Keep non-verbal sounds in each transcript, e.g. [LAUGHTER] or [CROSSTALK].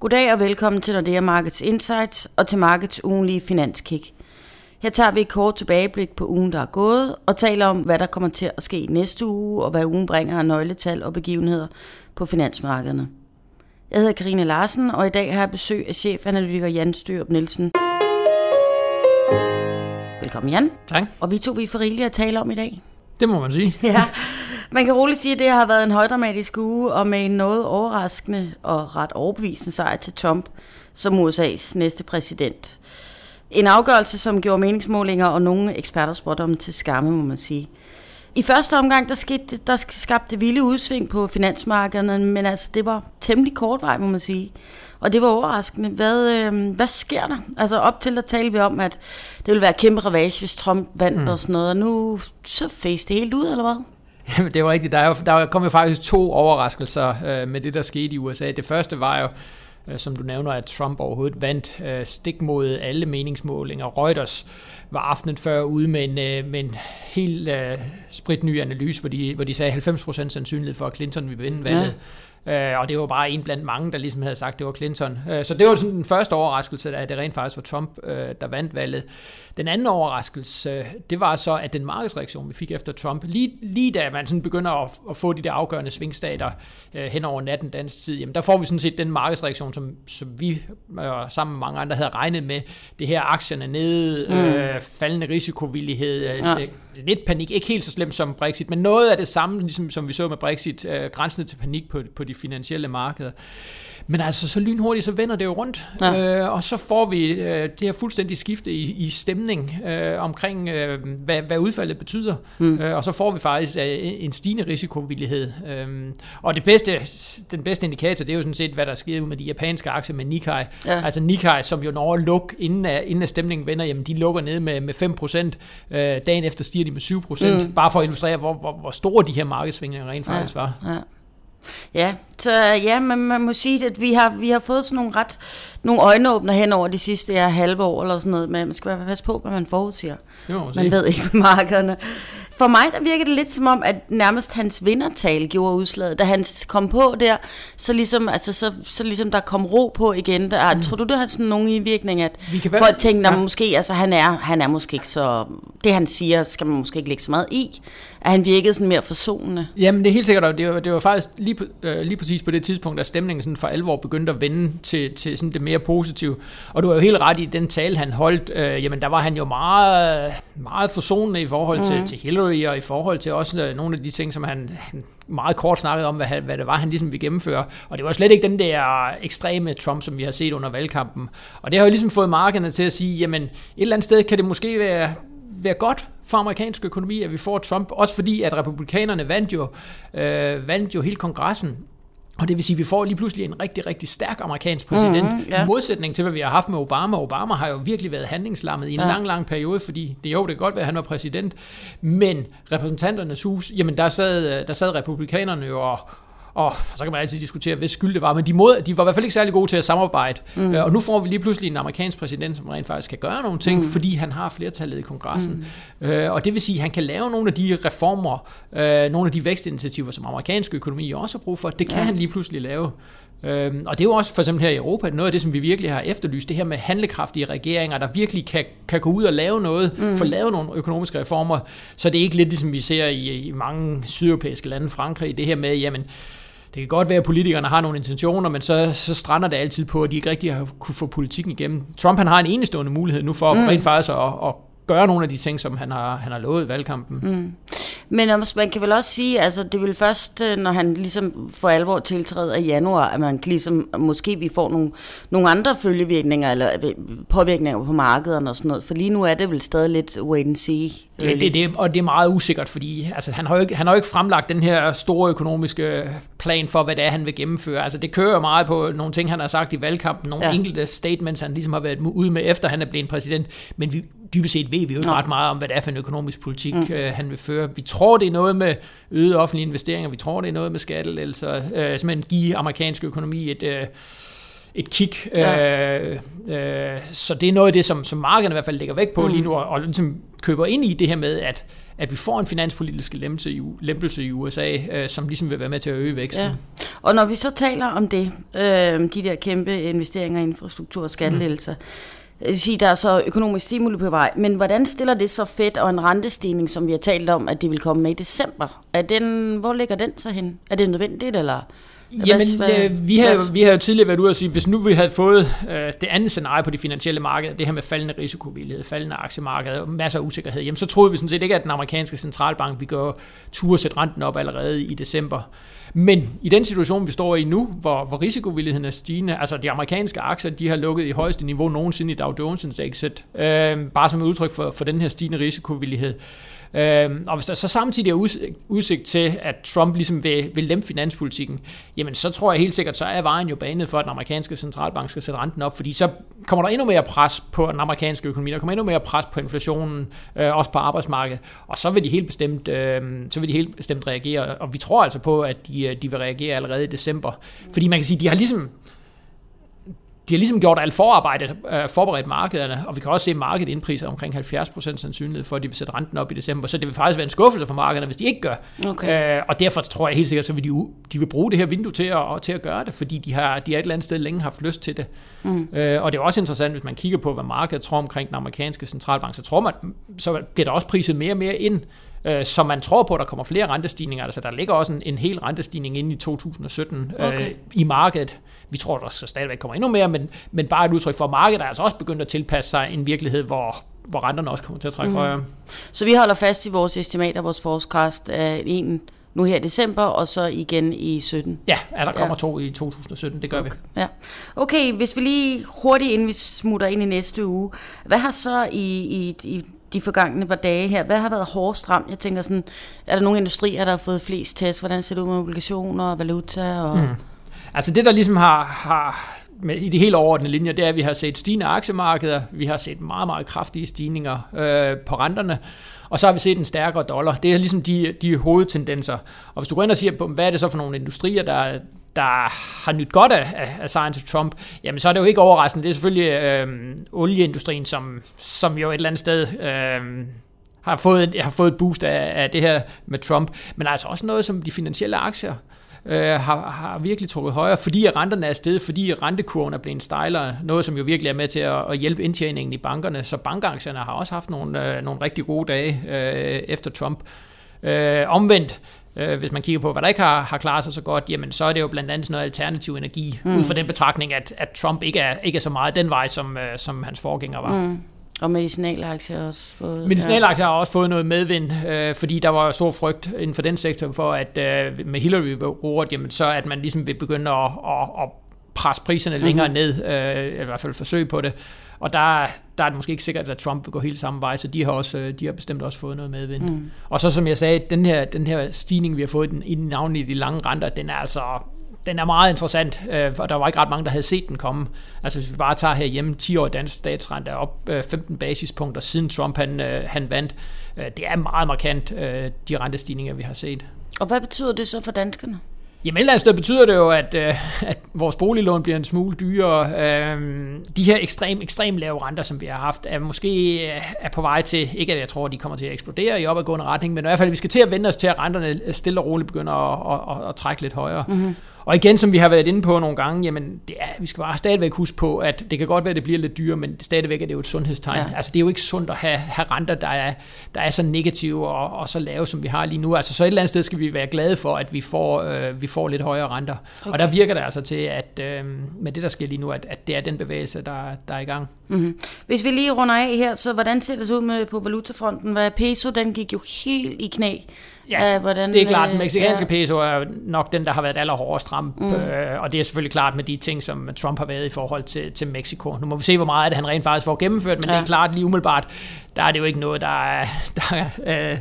Goddag og velkommen til Nordea Markets Insights og til Markets ugenlige finanskick. Her tager vi et kort tilbageblik på ugen, der er gået, og taler om, hvad der kommer til at ske næste uge, og hvad ugen bringer af nøgletal og begivenheder på finansmarkederne. Jeg hedder Karine Larsen, og i dag har jeg besøg af chefanalytiker Jan Styrup Nielsen. Velkommen Jan. Tak. Og vi to vi er for rigelige at tale om i dag. Det må man sige. Ja, [LAUGHS] man kan roligt sige, at det har været en højdramatisk uge, og med en noget overraskende og ret overbevisende sejr til Trump som USA's næste præsident. En afgørelse, som gjorde meningsmålinger og nogle eksperter spurgte om til skamme, må man sige. I første omgang, der, skete, der skabte vilde udsving på finansmarkederne, men altså, det var temmelig kort vej, må man sige. Og det var overraskende. Hvad, øh, hvad sker der? Altså op til at tale vi om, at det ville være kæmpe ravage, hvis Trump vandt mm. og sådan noget, og nu så face det helt ud, eller hvad? Jamen, det var rigtigt. Der, er jo, der kom jo faktisk to overraskelser øh, med det, der skete i USA. Det første var jo, øh, som du nævner, at Trump overhovedet vandt øh, stik mod alle meningsmålinger. Reuters var aftenen før ude med en, øh, med en helt øh, spritny analyse, hvor de, hvor de sagde 90% sandsynlighed for, at Clinton ville vinde valget. Ja. Øh, og det var bare en blandt mange, der ligesom havde sagt, det var Clinton. Øh, så det var sådan den første overraskelse, at det rent faktisk var Trump, øh, der vandt valget. Den anden overraskelse, det var så, at den markedsreaktion, vi fik efter Trump, lige, lige da man sådan begynder at, at få de der afgørende svingstater hen over natten dansk tid, jamen der får vi sådan set den markedsreaktion, som, som vi og sammen med mange andre havde regnet med. Det her aktierne nede, mm. øh, faldende risikovillighed, ja. øh, lidt panik, ikke helt så slemt som Brexit, men noget af det samme, ligesom som vi så med Brexit, øh, grænsende til panik på, på de finansielle markeder. Men altså, så lynhurtigt, så vender det jo rundt, ja. øh, og så får vi øh, det her fuldstændig skifte i, i stemning øh, omkring, øh, hvad, hvad udfaldet betyder, mm. øh, og så får vi faktisk øh, en stigende risikovillighed. Øh, og det bedste, den bedste indikator, det er jo sådan set, hvad der sker med de japanske aktier med Nikkei. Ja. Altså Nikkei, som jo når at lukke, inden, at, inden stemningen vender, jamen de lukker ned med, med 5%, øh, dagen efter stiger de med 7%, mm. bare for at illustrere, hvor, hvor, hvor store de her markedsvingninger rent faktisk ja. var. Ja. Ja, så ja, man, man må sige, at vi har, vi har fået sådan nogle ret nogle øjenåbner hen over de sidste ja, halve år eller sådan noget, men man skal bare passe på, hvad man forudsiger. Jo, man ved ikke på markederne. For mig der virker det lidt som om, at nærmest hans vindertal gjorde udslaget. Da han kom på der, så ligesom, altså, så, så ligesom der kom ro på igen. Der, mm. Tror du, det har sådan nogen i virkning, at folk tænker, ja. måske, altså han er, han er måske ikke så, det han siger, skal man måske ikke lægge så meget i, at han virkede sådan mere forsonende. Jamen det er helt sikkert, det var, det var faktisk lige, øh, lige præcis på det tidspunkt, at stemningen sådan for alvor begyndte at vende til, til sådan det mere positive. Og du har jo helt ret i den tale, han holdt, øh, jamen der var han jo meget, meget forsonende i forhold til, mm. til Hillary, og i forhold til også øh, nogle af de ting, som han, han meget kort snakkede om, hvad, hvad det var, han ligesom ville gennemføre. Og det var slet ikke den der ekstreme Trump, som vi har set under valgkampen. Og det har jo ligesom fået markederne til at sige, jamen et eller andet sted kan det måske være, være godt for amerikansk økonomi, at vi får Trump, også fordi at republikanerne vandt jo, øh, vandt jo hele kongressen og det vil sige, at vi får lige pludselig en rigtig, rigtig stærk amerikansk præsident, mm-hmm, ja. i modsætning til, hvad vi har haft med Obama. Obama har jo virkelig været handlingslammet i en ja. lang, lang periode, fordi det jo, det kan godt være, at han var præsident, men repræsentanternes hus, jamen der sad, der sad republikanerne jo og, og så kan man altid diskutere, hvis skyld det var, men de, mod, de var i hvert fald ikke særlig gode til at samarbejde. Mm. Øh, og nu får vi lige pludselig en amerikansk præsident, som rent faktisk kan gøre nogle ting, mm. fordi han har flertallet i kongressen. Mm. Øh, og det vil sige, at han kan lave nogle af de reformer, øh, nogle af de vækstinitiativer, som amerikansk økonomi også har brug for. Det kan ja. han lige pludselig lave. Øhm, og det er jo også for eksempel her i Europa noget af det, som vi virkelig har efterlyst, det her med handlekraftige regeringer, der virkelig kan, kan gå ud og lave noget, mm. få lavet nogle økonomiske reformer, så det er ikke lidt ligesom vi ser i, i mange sydeuropæiske lande, Frankrig, det her med, jamen, det kan godt være, at politikerne har nogle intentioner, men så, så strander det altid på, at de ikke rigtig har kunne få politikken igennem. Trump han har en enestående mulighed nu for mm. rent faktisk at, at gøre nogle af de ting, som han har, han har lovet i valgkampen. Mm. Men man kan vel også sige, altså det vil først, øh, når han ligesom for alvor tiltræder i januar, at man ligesom, måske vi får nogle, nogle andre følgevirkninger, eller øh, påvirkninger på markederne og sådan noget, for lige nu er det vel stadig lidt wait and see. Det, det, det, og det er meget usikkert, fordi altså, han, har jo ikke, han har jo ikke fremlagt den her store økonomiske plan for, hvad det er, han vil gennemføre. Altså, det kører meget på nogle ting, han har sagt i valgkampen, nogle ja. enkelte statements, han ligesom har været ude med, efter han er blevet præsident, men vi, dybest set ved vi jo ikke ret meget om, hvad det er for en økonomisk politik, mm. øh, han vil føre. Vi tror, det er noget med øget offentlige investeringer, vi tror, det er noget med skattelettelser, øh, simpelthen give amerikansk økonomi et... Øh, et kick. Ja. Øh, øh, så det er noget af det, som, som markederne i hvert fald lægger væk på mm. lige nu, og, og ligesom køber ind i det her med, at at vi får en finanspolitisk lempelse i, lempelse i USA, øh, som ligesom vil være med til at øge væksten. Ja. Og når vi så taler om det, øh, de der kæmpe investeringer i infrastruktur og skattelettelser, mm. Det vil sige, der er så økonomisk stimuli på vej. Men hvordan stiller det så fedt og en rentestigning, som vi har talt om, at det vil komme med i december? Er den, hvor ligger den så hen? Er det nødvendigt, eller Jamen, hvad, øh, vi, har, vi har jo tidligere været ude og sige, hvis nu vi havde fået øh, det andet scenarie på de finansielle markeder, det her med faldende risikovillighed, faldende aktiemarked, masser af usikkerhed, jamen så troede vi sådan set ikke, at den amerikanske centralbank vi gør tur sætte renten op allerede i december. Men i den situation, vi står i nu, hvor, hvor risikovilligheden er stigende, altså de amerikanske aktier, de har lukket i højeste niveau nogensinde i Dow Jones Exit, øh, bare som et udtryk for, for den her stigende risikovillighed. Øh, og hvis der så samtidig er udsigt til, at Trump ligesom vil, vil lempe finanspolitikken, jamen så tror jeg helt sikkert, så er vejen jo banet for, at den amerikanske centralbank skal sætte renten op, fordi så kommer der endnu mere pres på den amerikanske økonomi, der kommer endnu mere pres på inflationen, øh, også på arbejdsmarkedet, og så vil de helt bestemt, øh, så vil de helt bestemt reagere, og vi tror altså på, at de, øh, de vil reagere allerede i december, fordi man kan sige, de har ligesom, de har ligesom gjort alt forarbejdet, øh, forberedt markederne, og vi kan også se markedet indpriser omkring 70% sandsynlighed for, at de vil sætte renten op i december, så det vil faktisk være en skuffelse for markederne, hvis de ikke gør. Okay. Øh, og derfor tror jeg helt sikkert, så vil de, de vil bruge det her vindue til at, til at gøre det, fordi de har, de har et eller andet sted længe haft lyst til det. Mm. Øh, og det er også interessant, hvis man kigger på, hvad markedet tror omkring den amerikanske centralbank, så tror man, så bliver der også priset mere og mere ind øh, så man tror på, at der kommer flere rentestigninger. Altså der ligger også en, en hel rentestigning inde i 2017 øh, okay. i markedet. Vi tror, der så stadigvæk kommer endnu mere, men, men bare et udtryk for, at markedet er altså også begyndt at tilpasse sig en virkelighed, hvor, hvor renterne også kommer til at trække mm. højere. Så vi holder fast i vores estimater, vores forecast af en nu her i december, og så igen i 17. Ja, ja der kommer ja. to i 2017, det gør okay. vi. Ja. Okay, hvis vi lige hurtigt, inden vi smutter ind i næste uge, hvad har så i, i, i de forgangne par dage her. Hvad har været hårdest ramt? Jeg tænker sådan, er der nogle industrier, der har fået flest test? Hvordan ser det ud med obligationer og valuta? Og... Mm. Altså det, der ligesom har, har med, i de helt overordnede linjer, det er, at vi har set stigende aktiemarkeder, vi har set meget, meget kraftige stigninger øh, på renterne, og så har vi set en stærkere dollar. Det er ligesom de, de hovedtendenser. Og hvis du går ind og siger, hvad er det så for nogle industrier, der, der har nyt godt af, af science of Trump, jamen så er det jo ikke overraskende. Det er selvfølgelig øh, olieindustrien, som, som jo et eller andet sted... Øh, har fået, har fået et boost af, af det her med Trump, men altså også noget som de finansielle aktier øh, har, har virkelig trukket højere, fordi renterne er steget, fordi rentekurven er blevet stejlere, noget som jo virkelig er med til at, at hjælpe indtjeningen i bankerne, så bankaktierne har også haft nogle, øh, nogle rigtig gode dage øh, efter Trump. Øh, omvendt, Øh, hvis man kigger på, hvad der ikke har, har klaret sig så godt, jamen så er det jo blandt andet sådan noget alternativ energi, mm. ud fra den betragtning, at, at Trump ikke er, ikke er så meget den vej, som, øh, som hans forgænger var. Mm. Og medicinalaktier har også fået... Medicinalaktier ja. har også fået noget medvind, øh, fordi der var stor frygt inden for den sektor for, at øh, med Hillary roret, jamen så at man ligesom vil begynde at, at, at presse priserne mm-hmm. længere ned, øh, i hvert fald forsøg på det. Og der, der er det måske ikke sikkert, at Trump vil gå helt samme vej, så de har, også, de har bestemt også fået noget medvind. Mm. Og så som jeg sagde, den her, den her stigning, vi har fået i, den, i navnet i de lange renter, den er altså den er meget interessant, øh, og der var ikke ret mange, der havde set den komme. Altså hvis vi bare tager herhjemme 10 år dansk statsrente op 15 øh, basispunkter, siden Trump han, øh, han vandt. Det er meget markant, de rentestigninger, vi har set. Og hvad betyder det så for danskerne? Jamen et eller andet sted betyder det jo, at, øh, at vores boliglån bliver en smule dyrere. Øh, de her ekstrem, ekstrem lave renter, som vi har haft, er måske øh, er på vej til, ikke at jeg tror, at de kommer til at eksplodere i opadgående retning, men i hvert fald, vi skal til at vende os til, at renterne stille og roligt begynder at, at, at, at trække lidt højere. Mm-hmm. Og igen, som vi har været inde på nogle gange, jamen, det er, vi skal bare stadigvæk huske på, at det kan godt være, at det bliver lidt dyrere, men stadigvæk er det jo et sundhedstegn. Ja. Altså, det er jo ikke sundt at have, have renter, der er, der er så negative og, og så lave, som vi har lige nu. Altså, så et eller andet sted skal vi være glade for, at vi får, øh, vi får lidt højere renter. Okay. Og der virker det altså til, at øh, med det, der sker lige nu, at, at det er den bevægelse, der, der er i gang. Mm-hmm. Hvis vi lige runder af her, så hvordan ser det ud med på valutafronten? Hvad peso, den gik jo helt i knæ. Ja, uh, hvordan, det er klart. Den øh, mexikanske ja. peso er nok den, der har været allerhårdest ramt. Mm. Øh, og det er selvfølgelig klart med de ting, som Trump har været i forhold til, til Mexico. Nu må vi se, hvor meget af det han rent faktisk får gennemført, men ja. det er klart lige umiddelbart, der er det jo ikke noget, der er, [LAUGHS] der er øh,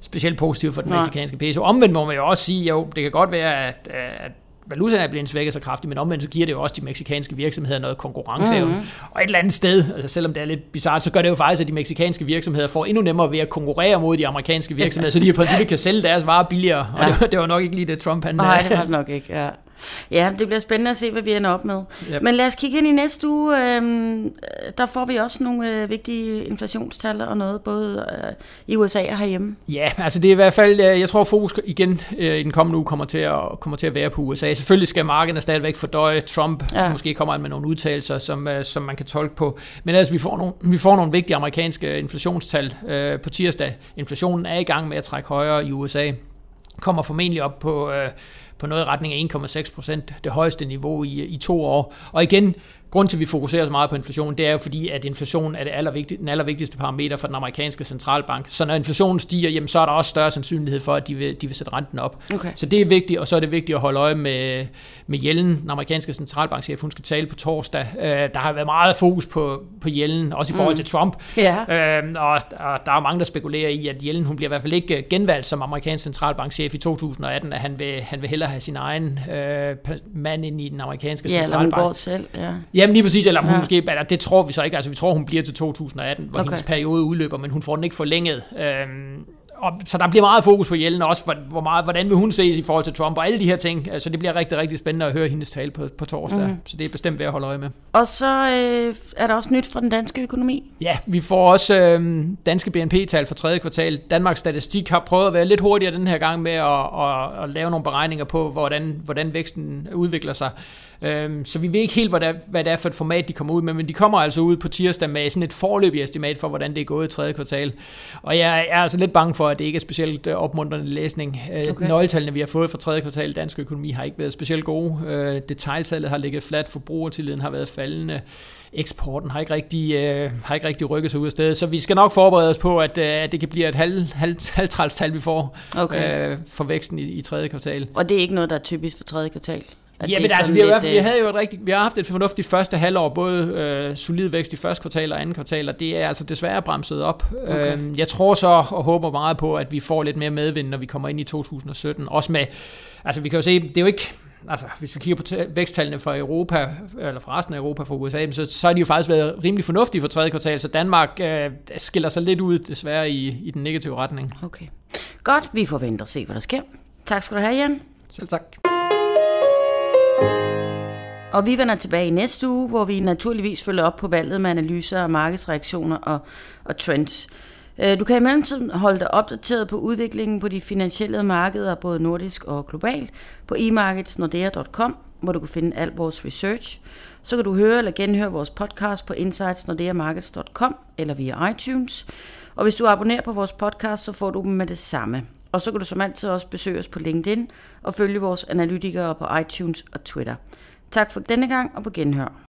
specielt positivt for den mexikanske peso. Omvendt må man jo også sige, jo, det kan godt være, at, at valutaen er blevet svækket så kraftigt, men omvendt så giver det jo også de meksikanske virksomheder noget konkurrenceevne. Mm-hmm. Og et eller andet sted, altså selvom det er lidt bizart, så gør det jo faktisk, at de meksikanske virksomheder får endnu nemmere ved at konkurrere mod de amerikanske virksomheder, så de i princippet kan sælge deres varer billigere. Og ja. det, var, det var nok ikke lige det, Trump han... Nej, det var nok ikke, ja. Ja, det bliver spændende at se, hvad vi ender op med. Yep. Men lad os kigge ind i næste uge. Øhm, der får vi også nogle øh, vigtige inflationstal og noget, både øh, i USA og herhjemme. Ja, altså det er i hvert fald, øh, jeg tror fokus igen øh, i den kommende uge kommer til, at, kommer til at være på USA. Selvfølgelig skal markederne stadigvæk fordøje Trump. Ja. Måske kommer han med nogle udtalelser, som, øh, som man kan tolke på. Men altså, vi får nogle, vi får nogle vigtige amerikanske inflationstal øh, på tirsdag. Inflationen er i gang med at trække højere i USA. Kommer formentlig op på... Øh, på noget i retning af 1,6 procent, det højeste niveau i, i to år. Og igen, Grunden til, at vi fokuserer så meget på inflation, det er jo fordi, at inflation er det allervigtig, den allervigtigste parameter for den amerikanske centralbank. Så når inflationen stiger, jamen, så er der også større sandsynlighed for, at de vil, de vil sætte renten op. Okay. Så det er vigtigt, og så er det vigtigt at holde øje med, med Jellen, den amerikanske centralbankchef. Hun skal tale på torsdag. Øh, der har været meget fokus på, på Jellen, også i forhold mm. til Trump. Ja. Øh, og, og der er mange, der spekulerer i, at Jellen hun bliver i hvert fald ikke genvalgt som amerikansk centralbankchef i 2018, at han vil, han vil hellere have sin egen øh, mand ind i den amerikanske ja, centralbank. Ja, eller hun går selv, ja. Jamen lige præcis, eller hun ja. måske, eller det tror vi så ikke, altså vi tror, hun bliver til 2018, hvor okay. hendes periode udløber, men hun får den ikke forlænget. Øhm, og, så der bliver meget fokus på Jellen også, hvor, hvor meget, hvordan vil hun ses i forhold til Trump og alle de her ting. Altså, det bliver rigtig, rigtig spændende at høre hendes tale på, på torsdag. Mm. Så det er bestemt ved at holde øje med. Og så øh, er der også nyt fra den danske økonomi. Ja, vi får også øh, danske BNP-tal for tredje kvartal. Danmarks Statistik har prøvet at være lidt hurtigere den her gang med at, at, at lave nogle beregninger på, hvordan, hvordan væksten udvikler sig. Øhm, så vi ved ikke helt, hvad det, er, hvad det er for et format, de kommer ud med, men de kommer altså ud på tirsdag med sådan et forløbigt estimat for, hvordan det er gået i tredje kvartal. Og jeg er altså lidt bange for, at det ikke er specielt øh, opmuntrende læsning. Øh, okay. Nøgletallene, vi har fået fra tredje kvartal dansk økonomi, har ikke været specielt gode. Øh, detaljtallet har ligget fladt, forbrugertilliden har været faldende eksporten har ikke rigtig, øh, har ikke rigtig rykket sig ud af stedet. Så vi skal nok forberede os på, at, øh, at det kan blive et halv, halv, halvtrælstal, vi får okay. øh, for væksten i, i tredje kvartal. Og det er ikke noget, der er typisk for tredje kvartal? Ja, men altså, vi, har, vi, øh, havde jo et rigtigt, vi har haft et fornuftigt første halvår, både øh, solid vækst i første kvartal og anden kvartal, og det er altså desværre bremset op. Okay. Øhm, jeg tror så og håber meget på, at vi får lidt mere medvind, når vi kommer ind i 2017. Også med, altså vi kan jo se, det er jo ikke, altså hvis vi kigger på væksttallene for Europa, eller for resten af Europa for USA, så, så har de jo faktisk været rimelig fornuftige for tredje kvartal, så Danmark øh, skiller sig lidt ud desværre i, i den negative retning. Okay. Godt, vi forventer at se, hvad der sker. Tak skal du have, Jan. Selv tak. Og vi vender tilbage i næste uge, hvor vi naturligvis følger op på valget med analyser af markedsreaktioner og, og trends. Øh, du kan i mellemtiden holde dig opdateret på udviklingen på de finansielle markeder, både nordisk og globalt, på emarketsnordea.com, hvor du kan finde al vores research. Så kan du høre eller genhøre vores podcast på insightsnordeamarkets.com eller via iTunes. Og hvis du abonnerer på vores podcast, så får du dem med det samme. Og så kan du som altid også besøge os på LinkedIn og følge vores analytikere på iTunes og Twitter. Tak for denne gang og på genhør.